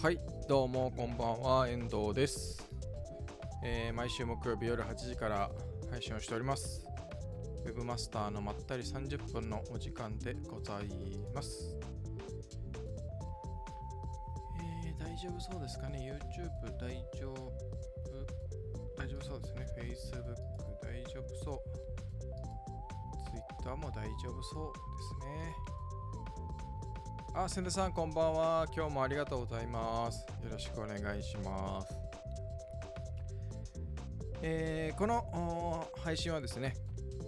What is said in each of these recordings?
はいどうもこんばんは遠藤です、えー毎週木曜日夜8時から配信をしております。ウェブマスターのまったり30分のお時間でございます。えー大丈夫そうですかね？YouTube 大丈夫大丈夫そうですね。Facebook 大丈夫そう。Twitter も大丈夫そうですね。あ、千田さん、こんばんは。今日もありがとうございます。よろしくお願いします。えーこの配信はですね、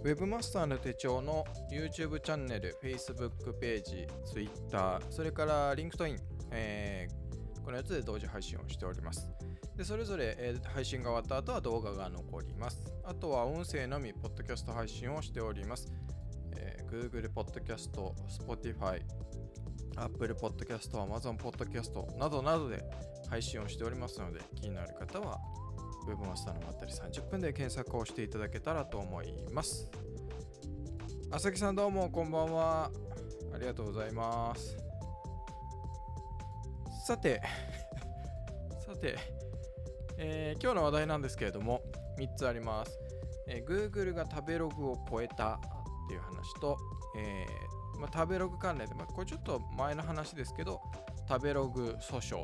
Webmaster の手帳の YouTube チャンネル、Facebook ページ、Twitter、それから LinkedIn、えーこの4つで同時配信をしております。でそれぞれ、えー配信が終わった後は動画が残ります。あとは音声のみ、ポッドキャスト配信をしております。えー Google Podcast、Spotify、Apple Podcast、Amazon Podcast などなどで配信をしておりますので、気になる方は Webmaster のまったり30分で検索をしていただけたらと思います。朝木さんどうもこんばんは。ありがとうございます。さて、さて、えー今日の話題なんですけれども、3つあります。えー Google が食べログを超えたっていう話と、えーまあ、食べログ関連で、まあ、これちょっと前の話ですけど、食べログ訴訟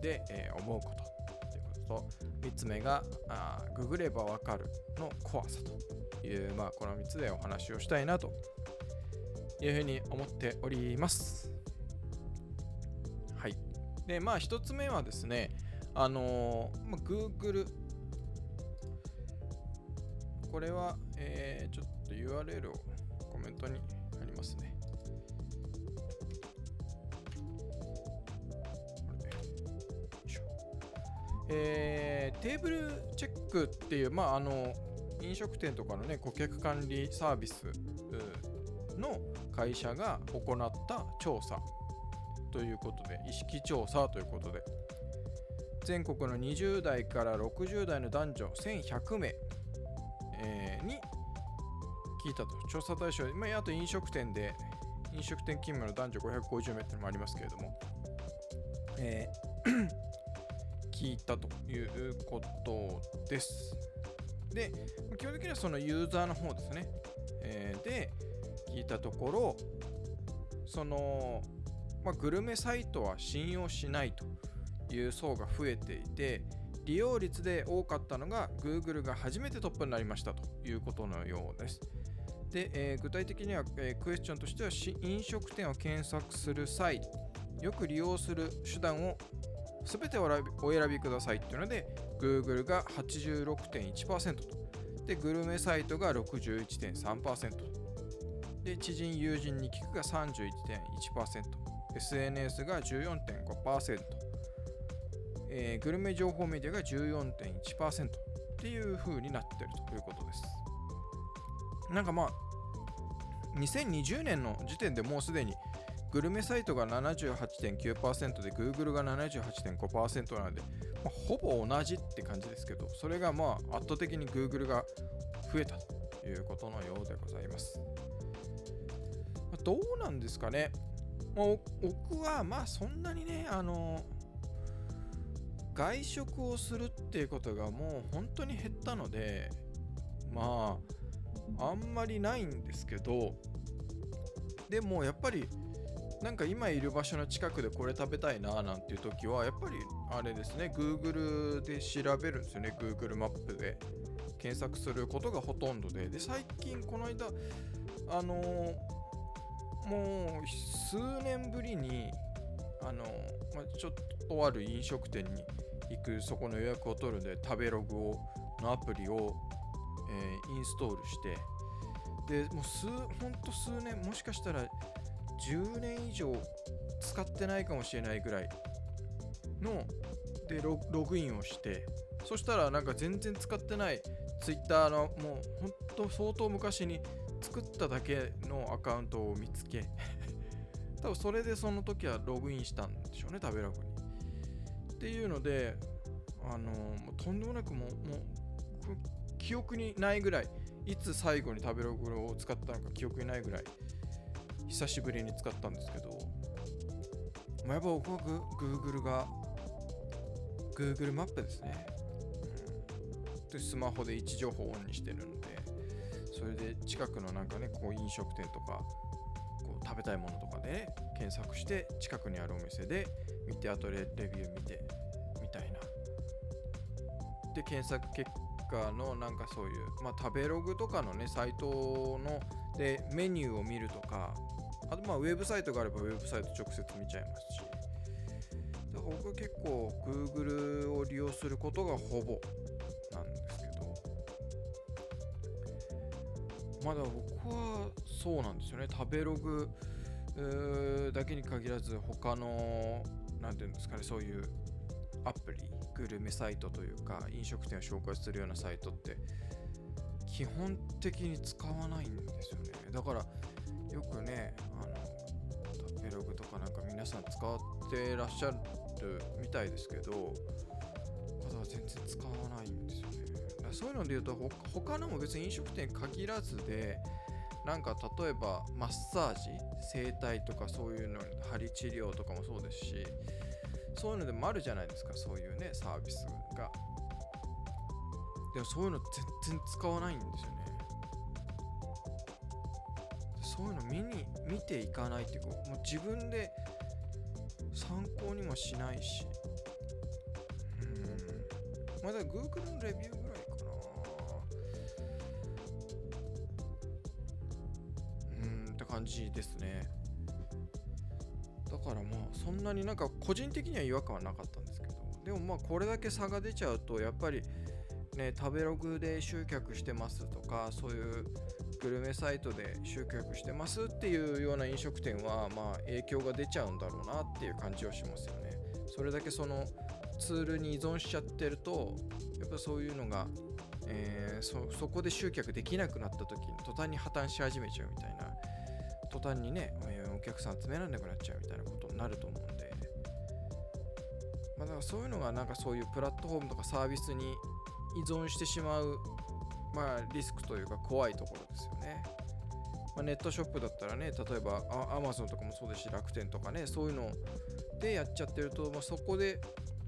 で、えー思うことということと、3つ目が、あググればわかるの怖さという、まあ、この3つでお話をしたいなというふうに思っております。はい。で、まあ、1つ目はですね、あのーまあ、Google、これは、えーちょっと URL をコメントにますね。えーテーブルチェックっていう、まあ、あの飲食店とかの、ね、顧客管理サービスの会社が行った調査ということで意識調査ということで全国の20代から60代の男女1100名、えーに聞いたと調査対象、まあ、あと飲食店で飲食店勤務の男女550名っていうのもありますけれども、えー 聞いたということです。で基本的にはそのユーザーの方ですね、えーで聞いたところその、まあ、グルメサイトは信用しないという層が増えていて利用率で多かったのが Google が初めてトップになりましたということのようです。で、えー具体的には、えークエスチョンとしては飲食店を検索する際よく利用する手段を全てお選びお選びくださいっていうので Google が86.1%と。でグルメサイトが61.3%で知人友人に聞くが 31.1%SNS が14.5%えーグルメ情報メディアが14.1%っていう風になってるということです。なんかまあ、2020年の時点でもうすでにグルメサイトが78.9%で Google が78.5%なので、まあ、ほぼ同じって感じですけど、それがまあ圧倒的に Google が増えたということのようでございます。まあどうなんですかね、まあ、僕はまあそんなにね、あの外食をするっていうことがもう本当に減ったのでまああんまりないんですけどでもやっぱりなんか今いる場所の近くでこれ食べたいななんていう時はやっぱりあれですね Google で調べるんですよね Google マップで。検索することがほとんどで。で最近この間あのーもう数年ぶりにあのーまあ、ちょっとある飲食店に行くそこの予約を取るんで食べログをのアプリを、えーインストールしてでもう数ほんと数年もしかしたら10年以上使ってないかもしれないぐらいのでログインをしてそしたらなんか全然使ってない Twitter のもうほんと相当昔に作っただけのアカウントを見つけ 多分それでその時はログインしたんでしょうね食べログに。っていうのであのとんでもなくもうもう記憶にないぐらいいつ最後に食べログを使ったのか記憶にないぐらい久しぶりに使ったんですけどまあ、やっぱ僕は Google が Google マップですね、うん、でスマホで位置情報をオンにしてるのでそれで近くのなんかねこう飲食店とかこう食べたいものとかで、ね、検索して近くにあるお店で見てあとレレビュー見てみたいな。で検索結果のなんかそういう、まあ、食べログとかのねサイトのでメニューを見るとかあとまあウェブサイトがあればウェブサイト直接見ちゃいますし。だから僕は結構 Google を利用することがほぼなんですけど。まだ僕はそうなんですよね。食べログだけに限らず他の何て言うんですかねそういうアプリグルメサイトというか飲食店を紹介するようなサイトって基本的に使わないんですよね。だからよくねあのタペログとかなんか皆さん使ってらっしゃるみたいですけどただ全然使わないんですよね。そういうので言うと他のも別に飲食店限らずでなんか例えばマッサージ整体とかそういうの針治療とかもそうですしそういうのでもあるじゃないですかそういうねサービスが。でもそういうの全然使わないんですよね。そういうの見に見ていかないっていうかもう自分で参考にもしないし。うん。まだ Google のレビューぐらいかな。うんって感じですね。からまあそんなになんか個人的には違和感はなかったんですけどでもまあこれだけ差が出ちゃうとやっぱりね食べログで集客してますとかそういうグルメサイトで集客してますっていうような飲食店はまあ影響が出ちゃうんだろうなっていう感じはしますよね。それだけそのツールに依存しちゃってるとやっぱそういうのが、えー、そそこで集客できなくなった時に途端に破綻し始めちゃうみたいな途端にね、お客さん集められなくなっちゃうみたいなことになると思うんで、まあ、だからそういうのがなんかそういうプラットフォームとかサービスに依存してしまう、まあ、リスクというか怖いところですよね。まあ、ネットショップだったらね、例えばアマゾンとかもそうですし、楽天とかね、そういうのでやっちゃってると、まあ、そこで、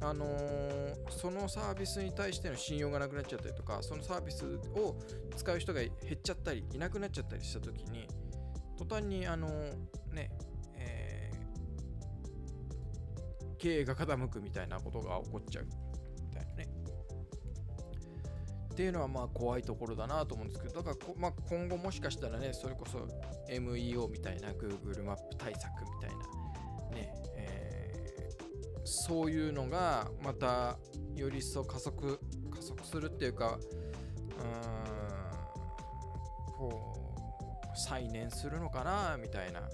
あのー、そのサービスに対しての信用がなくなっちゃったりとか、そのサービスを使う人が減っちゃったり、いなくなっちゃったりしたときに、途端にあのね、えー、経営が傾くみたいなことが起こっちゃうみたいなね。っていうのはまあ怖いところだなと思うんですけど、だからまあ、今後もしかしたらね、それこそ MEO みたいな Google マップ対策みたいなね、えー、そういうのがまたより一層加速加速するっていうか、うーん、こう、再燃するのかなみたいな、ま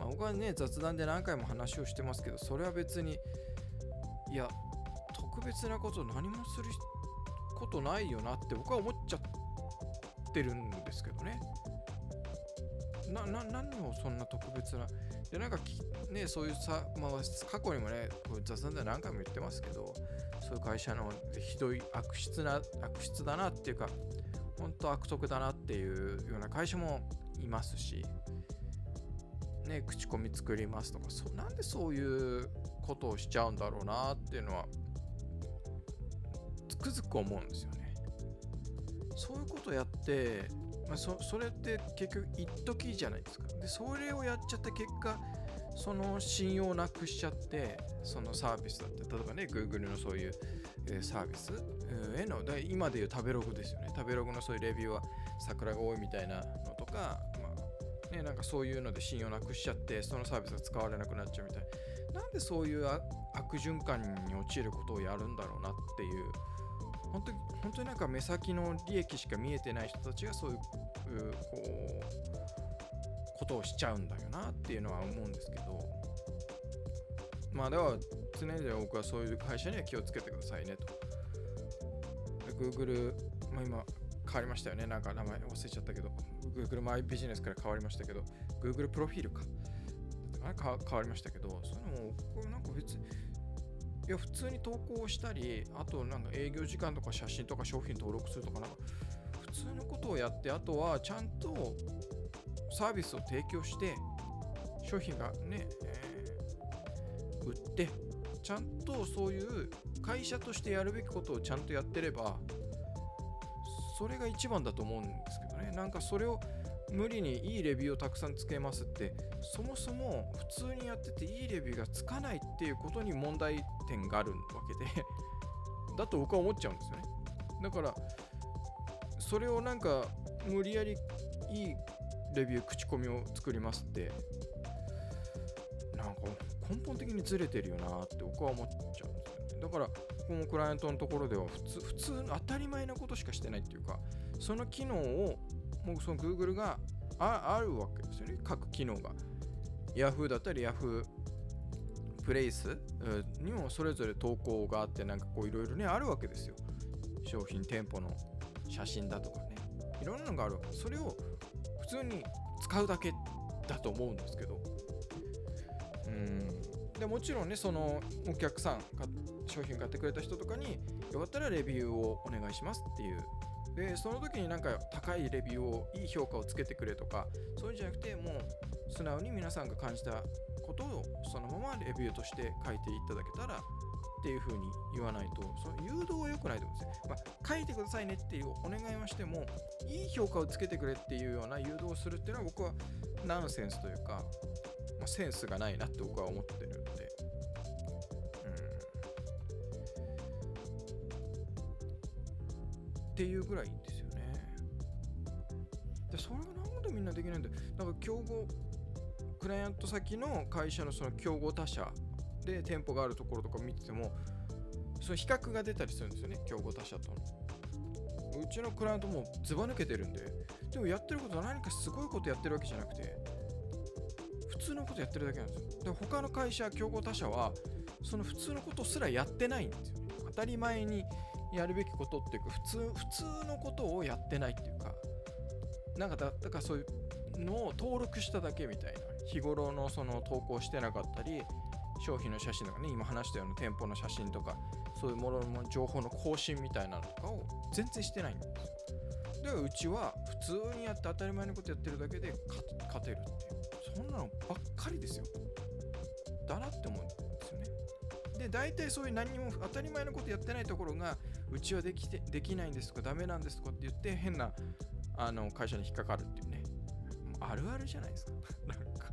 あ、僕はね雑談で何回も話をしてますけどそれは別にいや特別なこと何もすることないよなって僕は思っちゃってるんですけどねな、な、何をそんな特別な。で、なんかね、そういうさ、まあ、過去にもね、雑談で何回も言ってますけど、そういう会社のひどい悪質な、悪質だなっていうか、本当悪徳だなっていうような会社もいますし、ね、口コミ作りますとかそなんでそういうことをしちゃうんだろうなっていうのはつくづく思うんですよね。そういうことやって、まあ、そそれって結局一時じゃないですか。でそれをやっちゃった結果その信用をなくしちゃってそのサービスだって例えばね Google のそういうサービスへの今でいう食べログですよね食べログのそういうレビューは桜が多いみたいなのとか、ね、なんかそういうので信用なくしちゃってそのサービスが使われなくなっちゃうみたい。ななんでそういう悪循環に陥ることをやるんだろうなっていう。本当に本当になんか目先の利益しか見えてない人たちがそういうこうことをしちゃうんだよなっていうのは思うんですけど。まあでは常々僕はそういう会社には気をつけてくださいねと。Google、まあ、今変わりましたよね。なんか名前忘れちゃったけど、Google マイビジネスから変わりましたけど、Google プロフィールか。変わりましたけど、そういうのも、これなんか別に、いや、普通に投稿したり、あとなんか営業時間とか写真とか商品登録するとか、なんか普通のことをやって、あとはちゃんとサービスを提供して、商品がね、え売ってちゃんとそういう会社としてやるべきことをちゃんとやってればそれが一番だと思うんですけどね。なんかそれを無理にいいレビューをたくさんつけますってそもそも普通にやってていいレビューがつかないっていうことに問題点があるわけでだと僕は思っちゃうんですよね。だからそれをなんか無理やりいいレビュー口コミを作りますってなんか根本的にずれてるよなって僕は思っだからこのクライアントのところでは普通普通の当たり前なことしかしてないっていうかその機能をもうその Google があるわけですよね。各機能が。Yahoo だったり Yahoo プレイスにもそれぞれ投稿があってなんかこういろいろねあるわけですよ。商品店舗の写真だとかね。いろんなのがあるわけ。それを普通に使うだけだと思うんですけど。うん。でもちろんねそのお客さん商品買ってくれた人とかによかったらレビューをお願いしますっていう。でその時になんか高いレビューをいい評価をつけてくれとかそういうんじゃなくてもう素直に皆さんが感じたことをそのままレビューとして書いていただけたらっていう風に言わないとその誘導は良くないと思うんですね、まあ、書いてくださいねっていうお願いはしてもいい評価をつけてくれっていうような誘導をするっていうのは僕はナンセンスというか、まあ、センスがないなって僕は思ってるんで。っていうぐらいですよね。で、それがなんでみんなできないんだ？なんか競合、クライアント先の会社のその競合他社で店舗があるところとか見てても、その比較が出たりするんですよね、競合他社との。うちのクライアントもずば抜けてるんで、でもやってることは何かすごいことやってるわけじゃなくて、普通のことやってるだけなんですよ。で他の会社、競合他社は、その普通のことすらやってないんですよ、ね。当たり前にやるべきことっていうか普通普通のことをやってないっていうかなんかだだからそういうのを登録しただけみたいな日頃のその投稿してなかったり商品の写真とかね今話したような店舗の写真とかそういうものの情報の更新みたいなのとかを全然してないんです。よだからうちは普通にやって当たり前のことやってるだけで勝てるっていうそんなのばっかりですよ。だなって思うんですよね。で大体そういう何にも当たり前のことやってないところがうちはできてできないんですとか？ダメなんですとか？って言って変なあの会社に引っかかるっていうね。あるあるじゃないですか。なんか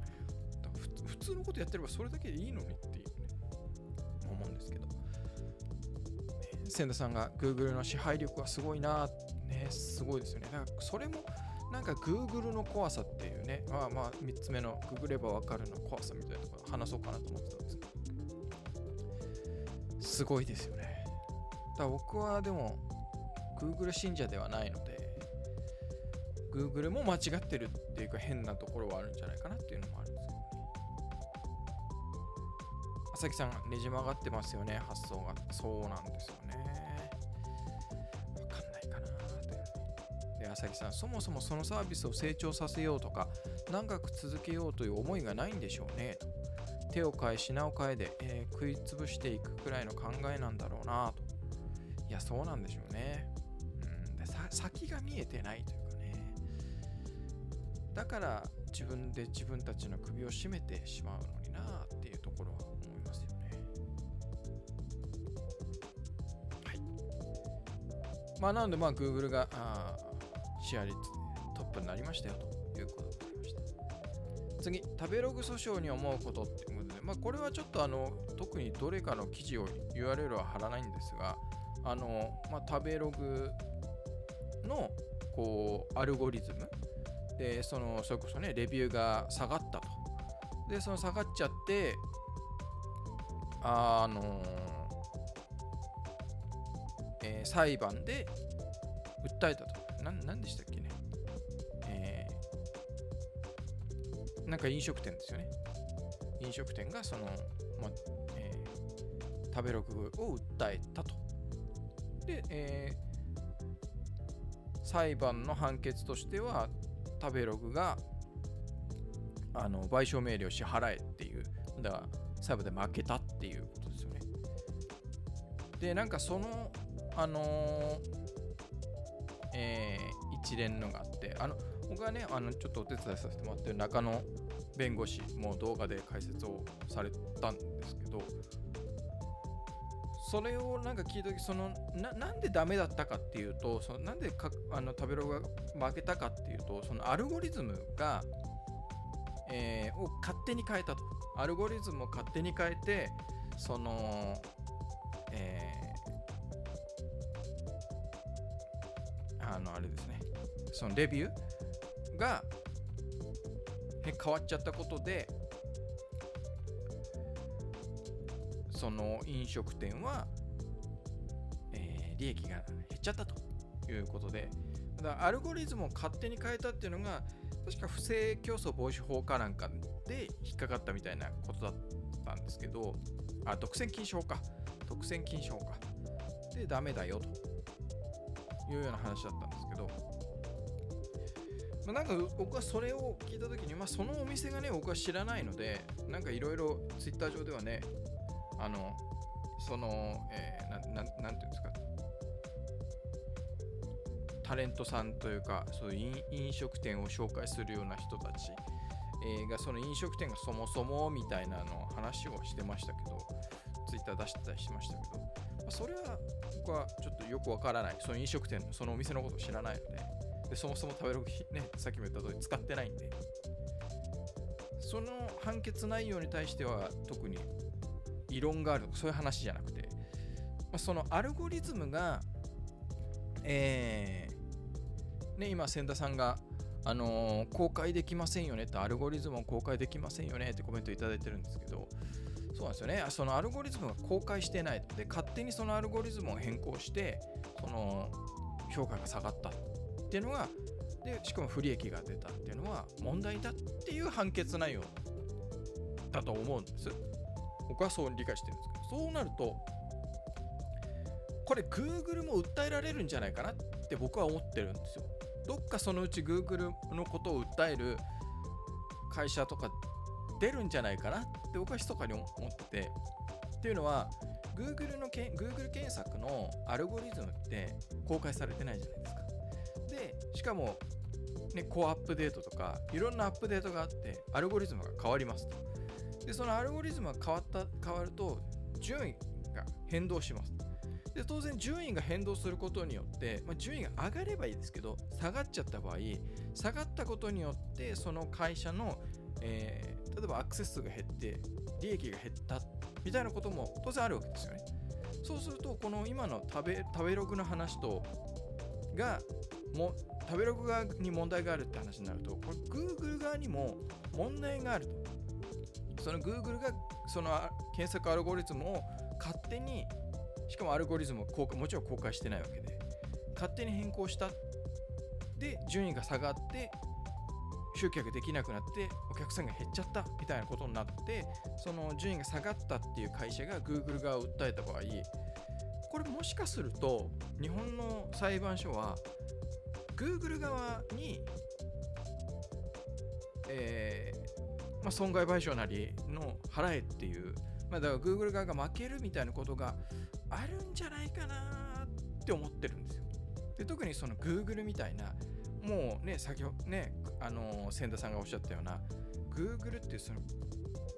普通のことやってればそれだけでいいのにっていうね。思うんですけど、ね、千田さんが Google の支配力はすごいなねすごいですよね。だからそれもなんか Google の怖さっていうね。まあまあ3つ目のググればわかるの怖さみたいなところ話そうかなと思ってたんですけど。すごいですよね。だ僕はでも Google 信者ではないので Google も間違ってるっていうか変なところはあるんじゃないかなっていうのもあるんですけどね。朝木さんねじ曲がってますよね発想が。そうなんですよね。わかんないかなって。で朝木さんそもそもそのサービスを成長させようとか長く続けようという思いがないんでしょうね。手を変え品を変えで、えー、食いつぶしていくくらいの考えなんだろうなと。いや、そうなんでしょうね。うん、で先が見えてないというかね。だから自分で自分たちの首を絞めてしまうのになあっていうところは思いますよね。はい。まあ、なので、まあ、Google があシェア率トップになりましたよということになりました。次、食べログ訴訟に思うことってことで、まあ、これはちょっとあの特にどれかの記事を URL は貼らないんですが、あの、まあ、食べログのこうアルゴリズム。でそのそれこそねレビューが下がったと。でその下がっちゃってあのえー、裁判で訴えたと。何でしたっけね。えー、なんか飲食店ですよね。飲食店がその、まあえー、食べログを訴えたと、えー、裁判の判決としては食べログがあの賠償命令を支払えっていうだから裁判で負けたっていうことですよね。でなんかそのあのー、えー、一連のがあってあの僕はね、あのちょっとお手伝いさせてもらってる中野弁護士も動画で解説をされたんですけど、それをなんか聞いた時そのななんでダメだったかっていうとそのなんでかあの食べログが負けたかっていうとそのアルゴリズムが、えーを勝手に変えたと。アルゴリズムを勝手に変えてそのえーあのあれですね。そのレビューが変わっちゃったことでその飲食店は、えー利益が減っちゃったということでだアルゴリズムを勝手に変えたっていうのが確か不正競争防止法かなんかで引っかかったみたいなことだったんですけどあ独占禁止法か。独占禁止法か。でダメだよというような話だったんですけど。まあ、なんか僕はそれを聞いたときに、まあ、そのお店がね、僕は知らないので、なんかいろいろツイッター上ではね、あの、その、えー、なななんていうんですか、タレントさんというか、そういう飲飲食店を紹介するような人たち、えーが、その飲食店がそもそもみたいなの話をしてましたけど、ツイッター出してたりしましたけど、まあ、それは僕はちょっとよくわからない、その飲食店のそのお店のことを知らないので、でそもそも食べログね、さっきも言った通り使ってないんで、その判決内容に対しては特に異論がある、そういう話じゃなくて、ま、そのアルゴリズムが、えーね、今、千田さんが、あのー公開できませんよねって、アルゴリズムを公開できませんよねってコメントいただいてるんですけど、そうなんですよね。そのアルゴリズムが公開してない。で、勝手にそのアルゴリズムを変更して、その評価が下がったっていうのが、で、しかも不利益が出たっていうのは問題だっていう判決内容だと思うんです。僕はそう理解してるんですけど、そうなると、これ Google も訴えられるんじゃないかなって僕は思ってるんですよ。どっかそのうち Google のことを訴える会社とか出るんじゃないかなって僕は密かに思ってて。っていうのは Google のけ Google 検索のアルゴリズムって公開されてないじゃないですか。で、しかも、ね、コアアップデートとかいろんなアップデートがあってアルゴリズムが変わりますと。で、そのアルゴリズムが変わった変わると順位が変動します。で当然順位が変動することによって、まあ、順位が上がればいいですけど下がっちゃった場合下がったことによってその会社の、えー例えばアクセス数が減って利益が減ったみたいなことも当然あるわけですよねそうするとこの今の食べ食べログの話とがも食べログ側に問題があるって話になるとこれ Google 側にも問題があるとその Google がその検索アルゴリズムを勝手にしかもアルゴリズムを公開もちろん公開してないわけで勝手に変更した。で順位が下がって集客できなくなってお客さんが減っちゃったみたいなことになってその順位が下がったっていう会社が Google 側を訴えた場合これもしかすると日本の裁判所は Google 側に、えーまあ、損害賠償なりの払えっていう、まあ、だから Google 側が負けるみたいなことがあるんじゃないかなって思ってるんですよ。で特にその Google みたいなもうね先ほどねあのー千田さんがおっしゃったような Google っていうその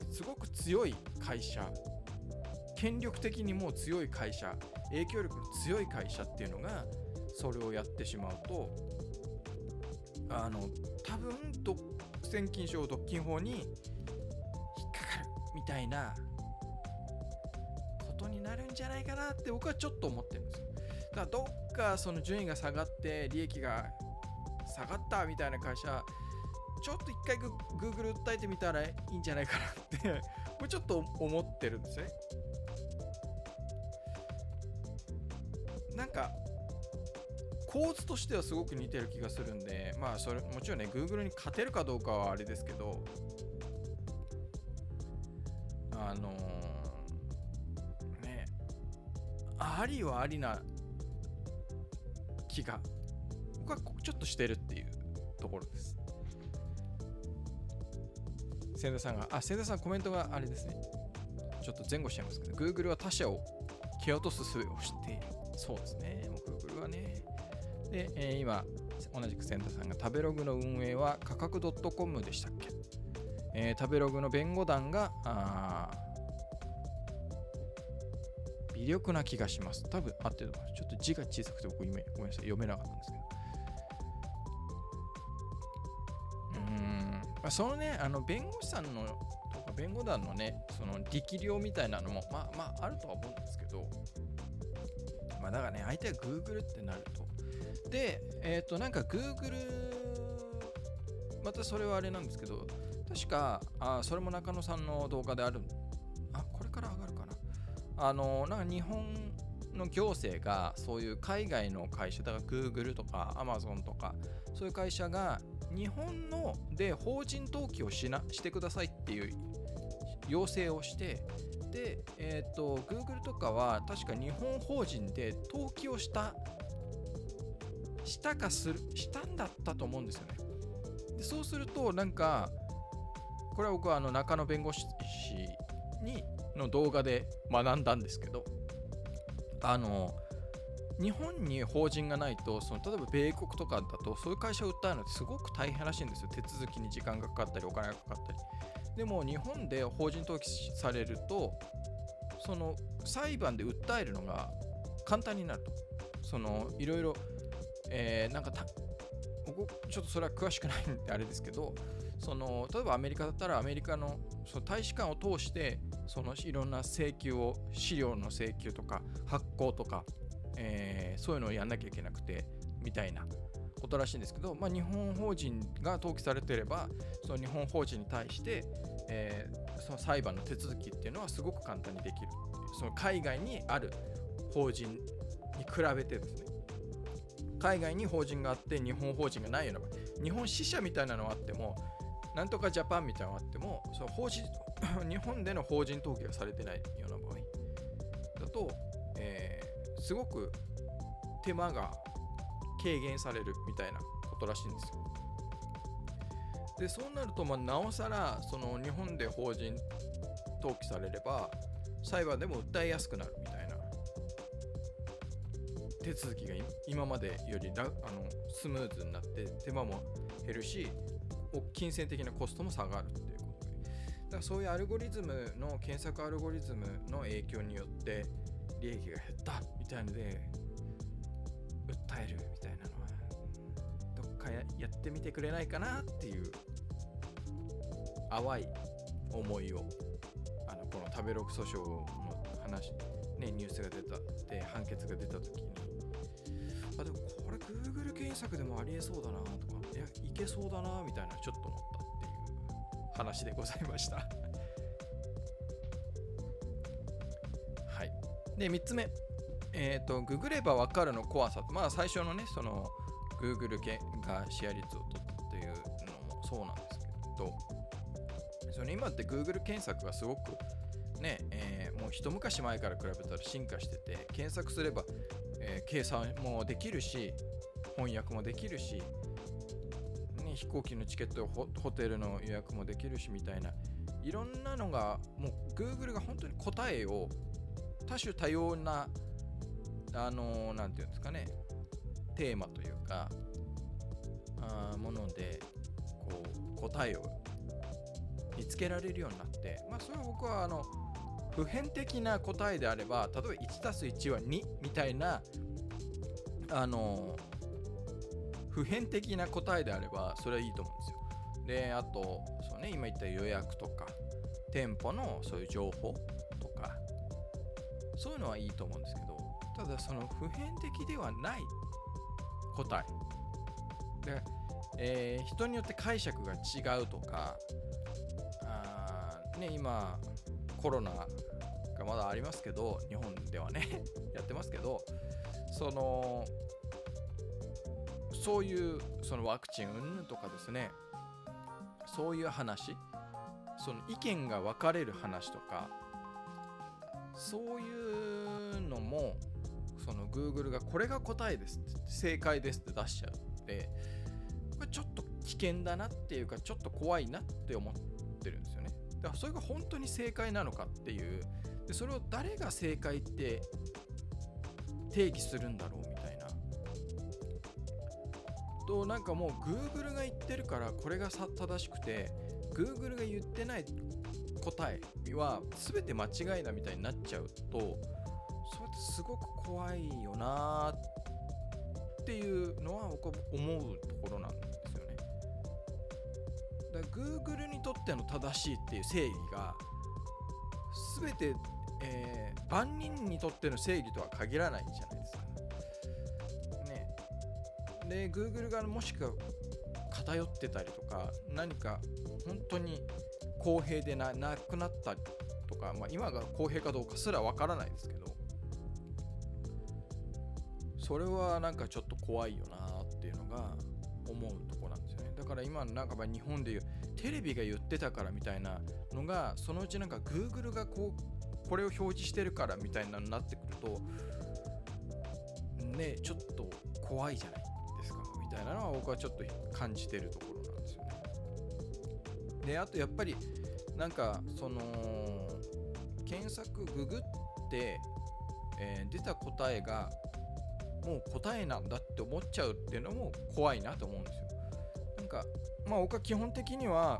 すごく強い会社権力的にもう強い会社影響力の強い会社っていうのがそれをやってしまうとあの多分独占禁止法独禁法に引っかかるみたいなことになるんじゃないかなって僕はちょっと思ってるんですよ。だからどっかその順位が下がって利益が下がったみたいな会社ちょっと一回グ Google 訴えてみたらいいんじゃないかなって。これちょっと思ってるんですね。なんか構図としてはすごく似てる気がするんでまあそれもちろんね Google に勝てるかどうかはあれですけどあのーねありはありな気が僕はちょっとしてるっていうところです。千田さんがあ千田さんコメントがあれですね。ちょっと前後しちゃいますけど Google は他社を蹴落とす術を知っている。そうですね。もで、えー今同じくセンターさんが食べログの運営は価格 .com でしたっけ、えー、食べログの弁護団が微力な気がします。多分合ってると思います。ちょっと字が小さくて僕ごめんなさい読めなかったんですけど。まあ、そのね、あの弁護士さんのとか弁護団のね、その力量みたいなのも、まあまああるとは思うんですけど、まあだからね、相手が Google ってなると。で、えっ、ー、と、なんか Google、またそれはあれなんですけど、確か、あそれも中野さんの動画である、あ、これから上がるかな。あの、なんか日本の行政がそういう海外の会社だから Google とか Amazon とかそういう会社が日本ので法人登記をしなしてくださいっていう要請をしてで、えっ、ー、と Google とかは確か日本法人で登記をしたしたかするしたんだったと思うんですよね。でそうするとなんかこれは僕はあの中野弁護士にの動画で学んだんですけどあの日本に法人がないとその例えば米国とかだとそういう会社を訴えるのってすごく大変らしいんですよ。手続きに時間がかかったりお金がかかったり。でも日本で法人登記されるとその裁判で訴えるのが簡単になると。そのいろいろ、えー、なんか僕ちょっとそれは詳しくないんであれですけどその例えばアメリカだったらアメリカのその大使館を通してそのいろんな請求を資料の請求とか発行とかえー、そういうのをやんなきゃいけなくてみたいなことらしいんですけど、まあ、日本法人が登記されていればその日本法人に対して、えー、その裁判の手続きっていうのはすごく簡単にできるその海外にある法人に比べてですね。海外に法人があって日本法人がないような場合日本支社みたいなのがあってもなんとかジャパンみたいなのがあってもその法人 日本での法人登記がされてないような場合。だと、えーすごく手間が軽減されるみたいなことらしいんですよ。でそうなると、まあ、なおさらその日本で法人登記されれば裁判でも訴えやすくなるみたいな。手続きが今までよりあのスムーズになって手間も減るし金銭的なコストも下がるっていうことで。だからそういうアルゴリズムの検索アルゴリズムの影響によって利益が減ったみたいので訴えるみたいなのはどっかやってみてくれないかなっていう淡い思いをあのこの食べログ訴訟の話ねニュースが出たで判決が出た時にあでもこれ Google 検索でもありえそうだなとかいやいけそうだなみたいなちょっと思ったっていう話でございました はいで、3つ目。えっ、ー、と、ググればわかるの怖さ。まあ、最初のね、その、Google がシェア率を取ったっていうのもそうなんですけど、その今って Google 検索がすごくね、もう一昔前から比べたら進化してて、検索すれば、えー、計算もできるし、翻訳もできるし、ね、飛行機のチケットホ、ホテルの予約もできるしみたいな、いろんなのが、もう Google が本当に答えを多種多様な、あのー、て言うんですかね、テーマというか、あもので、こう、答えを見つけられるようになって、まあ、それは僕は、あの、普遍的な答えであれば、例えば 1+1 は2みたいな、あの、普遍的な答えであれば、それはいいと思うんですよ。で、あと、そうね、今言った予約とか、店舗のそういう情報とかそういうのはいいと思うんですけどただその普遍的ではない答えで、えー、人によって解釈が違うとかあね今コロナがまだありますけど日本ではね やってますけどそのそういうそのワクチン云々とかですねそういう話その意見が分かれる話とかそういうのもその Google がこれが答えですって正解ですって出しちゃうのでこれちょっと危険だなっていうかちょっと怖いなって思ってるんですよね。だからそれが本当に正解なのかっていうでそれを誰が正解って定義するんだろうみたいなとなんかもう Google が言ってるからこれが正しくて Google が言ってない答えは全て間違いだみたいになっちゃうとそれってすごく怖いよなっていうのは僕は思うところなんです。だから Google にとっての正しいっていう正義が全て、えー、万人にとっての正義とは限らないじゃないですか。ね。で Google がもしくは偏ってたりとか何か本当に公平でなくなったとか、まあ、今が公平かどうかすらわからないですけどそれはなんかちょっと怖いよなっていうのが思うとだから今なんか日本でいうテレビが言ってたからみたいなのがそのうちなんか Google がこうこれを表示してるからみたいなのになってくるとねちょっと怖いじゃないですかみたいなのは僕はちょっと感じてるところなんですよねであとやっぱりなんかその検索ググって、えー、出た答えがもう答えなんだって思っちゃうっていうのも怖いなと思う。んかまあ僕は基本的には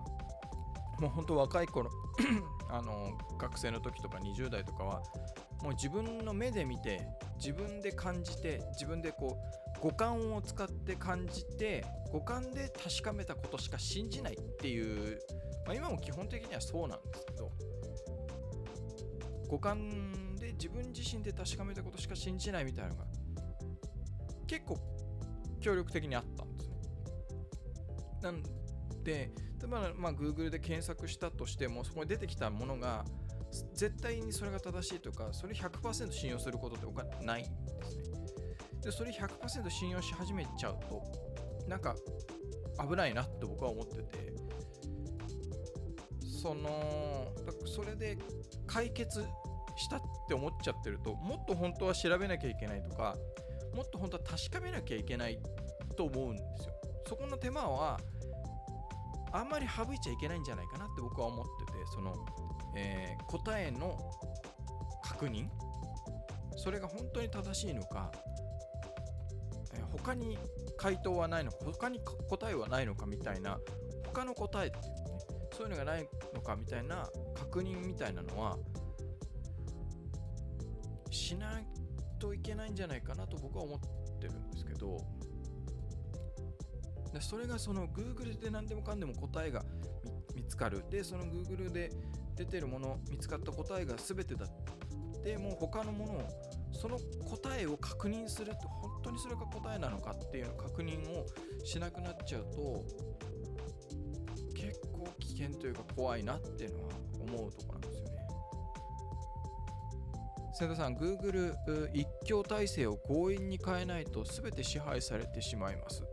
もう本当若い頃 あの学生の時とか20代とかはもう自分の目で見て自分で感じて自分でこう五感を使って感じて五感で確かめたことしか信じないっていう、まあ、今も基本的にはそうなんですけど五感で自分自身で確かめたことしか信じないみたいなのが結構協力的にあった。なんで、例えば、まあ、Google で検索したとしても、そこに出てきたものが、絶対にそれが正しいとか、それ100%信用することって僕はないんですね。で、それ100%信用し始めちゃうと、なんか危ないなって僕は思ってて、その、それで解決したって思っちゃってると、もっと本当は調べなきゃいけないとか、もっと本当は確かめなきゃいけないと思うんですよ。そこの手間はあんまり省いちゃいけないんじゃないかなって僕は思っててその、えー、答えの確認？それが本当に正しいのか、えー、他に回答はないのか他に答えはないのかみたいな他の答えっていうねそういうのがないのかみたいな確認みたいなのはしないといけないんじゃないかなと僕は思ってるんですけどでそれがその Google で何でもかんでも答えが見つかるでその Google で出てるもの見つかった答えが全てだでもう他のものをその答えを確認するって本当にそれが答えなのかっていうの確認をしなくなっちゃうと結構危険というか怖いなっていうのは思うところなんですよね。瀬田さん、Google 一強体制を強引に変えないと全て支配されてしまいます。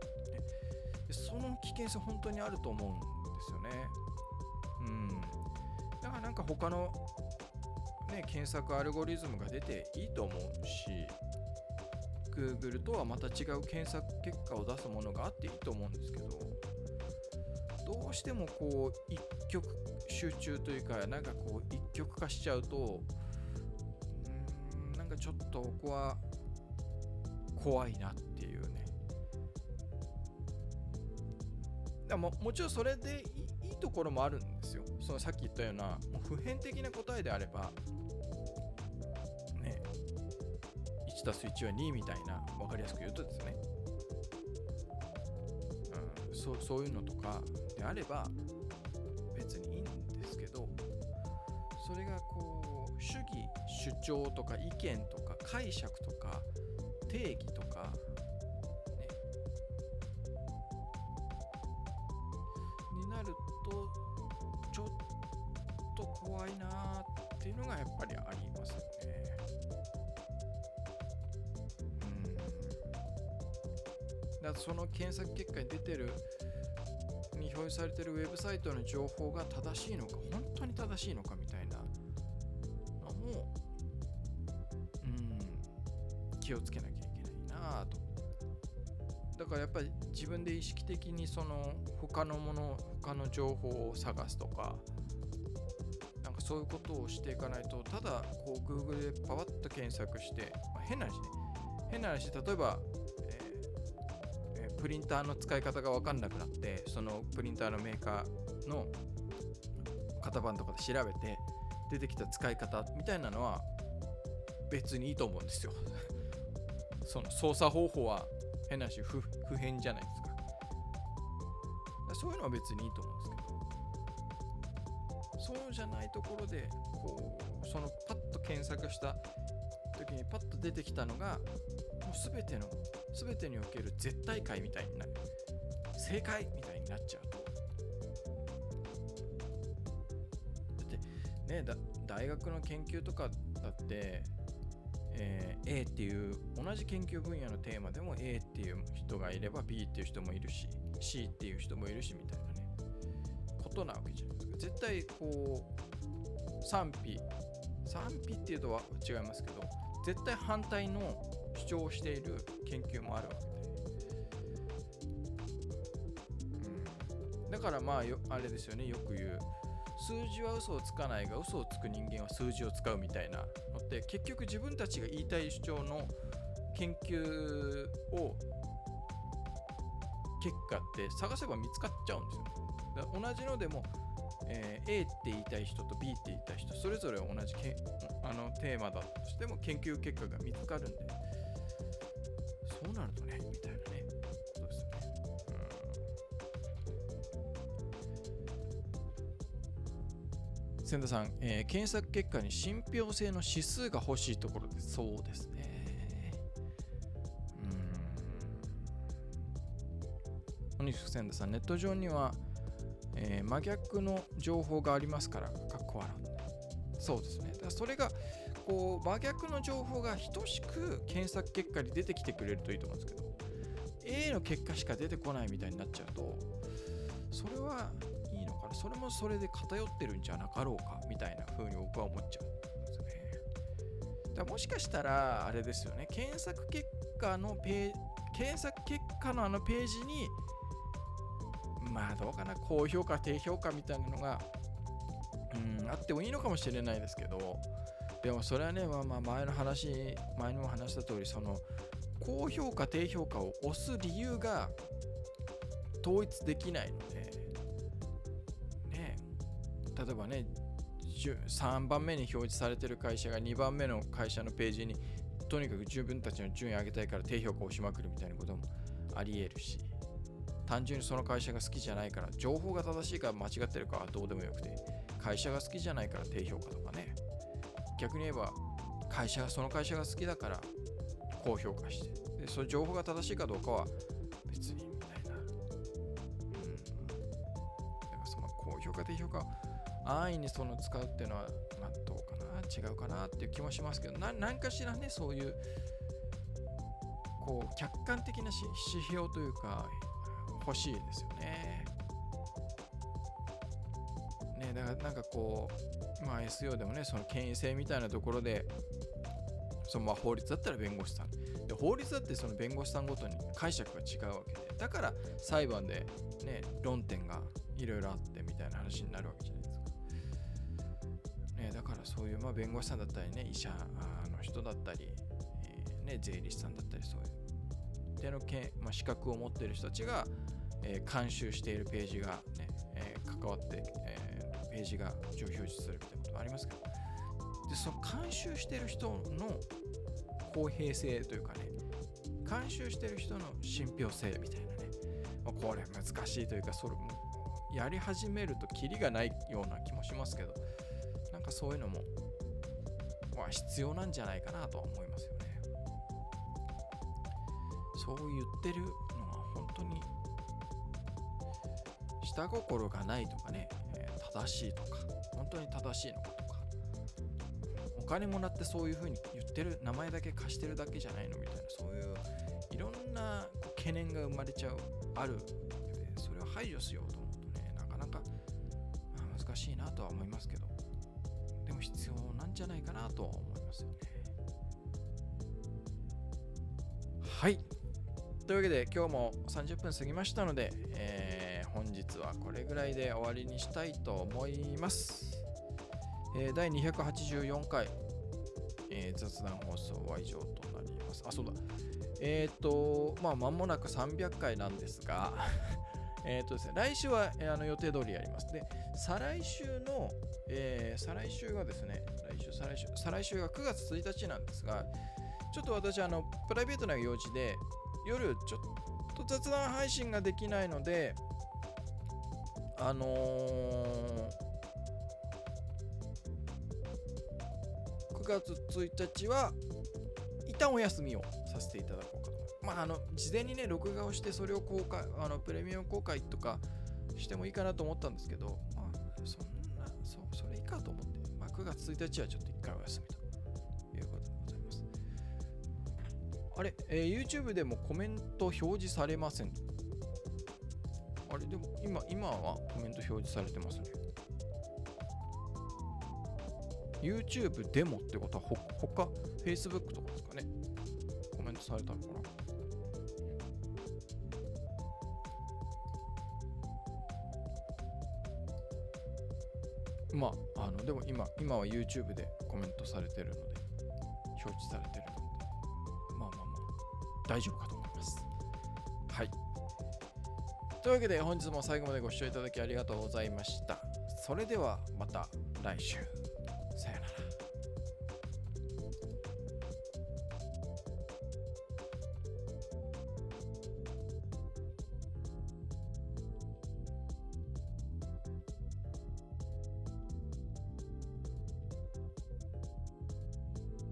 その危険性本当にあると思うんですよね。うん。だからなんか他の、ね、検索アルゴリズムが出ていいと思うし、Google とはまた違う検索結果を出すものがあっていいと思うんですけど、どうしてもこう一極集中というか、なんかこう一極化しちゃうと、うん、なんかちょっとここは怖いなっていうね。だももちろんそれでいいところもあるんですよ。そのさっき言ったようなもう普遍的な答えであれば、ね、1たす1は2みたいな分かりやすく言うとですね、うん、そうそういうのとかであれば別にいいんですけどそれがこう主義主張とか意見とか解釈とか定義とかのがやっぱりありますよね。うん。だその検索結果に出てるに表示されてるウェブサイトの情報が正しいのか本当に正しいのかみたいなのもうん気をつけなきゃいけないなとだからやっぱり自分で意識的にその他のもの他の情報を探すとかそういうことをしていかないとただこう Google でパワッと検索して、まあ、変な話ね。変な話例えば、えー、プリンターの使い方が分かんなくなってそのプリンターのメーカーの型番とかで調べて出てきた使い方みたいなのは別にいいと思うんですよ。その操作方法は変なし不変じゃないですか。そういうのは別にいいと思うんですそうじゃないところでこうそのパッと検索した時にパッと出てきたのがもう全ての全てにおける絶対解みたいになる。正解みたいになっちゃうと。だってねだ大学の研究とかだってえー、A っていう同じ研究分野のテーマでも A っていう人がいれば B っていう人もいるし C っていう人もいるしみたいなね。ことなわけじゃない絶対こう賛否賛否っていうとは違いますけど絶対反対の主張をしている研究もあるわけで、う。ん、だからまあよあれですよね。よく言う。数字は嘘をつかないが嘘をつく人間は数字を使うみたいなのって結局自分たちが言いたい主張の研究を結果って探せば見つかっちゃうんですよ。同じのでも、えー、A って言いたい人と B って言いたい人それぞれ同じけあのテーマだとしても研究結果が見つかるんで。そうなるとねみたいなね。そうですね。うん。千田さん、えー、検索結果に信憑性の指数が欲しいところでそうですね。うん。小西千田さん、ネット上には、えー、真逆の情報がありますから、かっこ笑う。そうですね。だからそれが、こう、真逆の情報が等しく検索結果に出てきてくれるといいと思うんですけど、A の結果しか出てこないみたいになっちゃうと、それはいいのかなそれもそれで偏ってるんじゃなかろうかみたいな風に僕は思っちゃうんですよね。だもしかしたら、あれですよね、検索結果のペー検索結果のあのページにまあどうかな、高評価、低評価みたいなのが、うん、あってもいいのかもしれないですけど、でもそれはね、まあ、まあ前の話、前にも話した通り、その、高評価、低評価を押す理由が統一できないので、ね、例えばね、3番目に表示されてる会社が2番目の会社のページにとにかく自分たちの順位上げたいから低評価をしまくるみたいなこともあり得るし単純にその会社が好きじゃないから、情報が正しいか間違ってるかはどうでもよくて、会社が好きじゃないから低評価とかね。逆に言えば、会社がその会社が好きだから高評価して、でその情報が正しいかどうかは別にみたいな。うん。だからその高評価、低評価安易にその使うっていうのは、まあどうかな、違うかなっていう気もしますけど、何かしらね、そういう、こう、客観的な指標というか、欲しいですよね。ね、だからなんかこう、まあ SEO でもね、その権威性みたいなところで、そのまあ法律だったら弁護士さん。で法律だってその弁護士さんごとに解釈が違うわけで、だから裁判でね、論点がいろいろあってみたいな話になるわけじゃないですか。ね、だからそういうまあ弁護士さんだったりね、医者の人だったり、えー、ね、税理士さんだったりそういう定の、まあ、資格を持ってる人たちが、えー、監修しているページがね、えー、関わって、えー、ページが上表示するみたいなこともありますけど、で、その監修している人の公平性というかね、監修している人の信憑性みたいなね、まあ、これ難しいというか、それもやり始めるとキリがないような気もしますけど、なんかそういうのも、ま、必要なんじゃないかなとは思いますよね。そう言ってるのは本当に下心がないとかね、えー、正しいとか本当に正しいのかとか。お金もらってそういうふうに言ってる名前だけ貸してるだけじゃないのみたいなそういういろんな懸念が生まれちゃうあるそれを排除しようと思うとねなかなか、難しいなとは思いますけど。でも必要なんじゃないかなとは思いますよね。はい。というわけで今日も30分過ぎましたので、えー、本日はこれぐらいで終わりにしたいと思います。えー、第284回、えー、雑談放送は以上となります。あ、そうだ。えっ、と、まあ、間もなく300回なんですが、えっとですね、来週は、えーあの予定通りやります。で、再来週の、えー再来週がですね、来週、再来週、再来週が9月1日なんですが、ちょっと私、あの、プライベートな用事で、夜、ちょっと雑談配信ができないので、あのー9月1日は一旦お休みをさせていただこうかとま。あ、あの事前にね、録画をしてそれを公開、あのプレミアム公開とかしてもいいかなと思ったんですけど、まあ、そんな、そ、それいいかと思って、まあ、9月1日はちょっと一回お休みということでございます。あれ、えー YouTube でもコメント表示されません。あれ、でも今、今はコメント表示されてますね。YouTube でもってことはほ他 Facebook とかですかね。コメントされたのかな。まああのでも今今は YouTube でコメントされてるので表示されてるので。というわけで本日も最後までご視聴いただきありがとうございました。それではまた来週。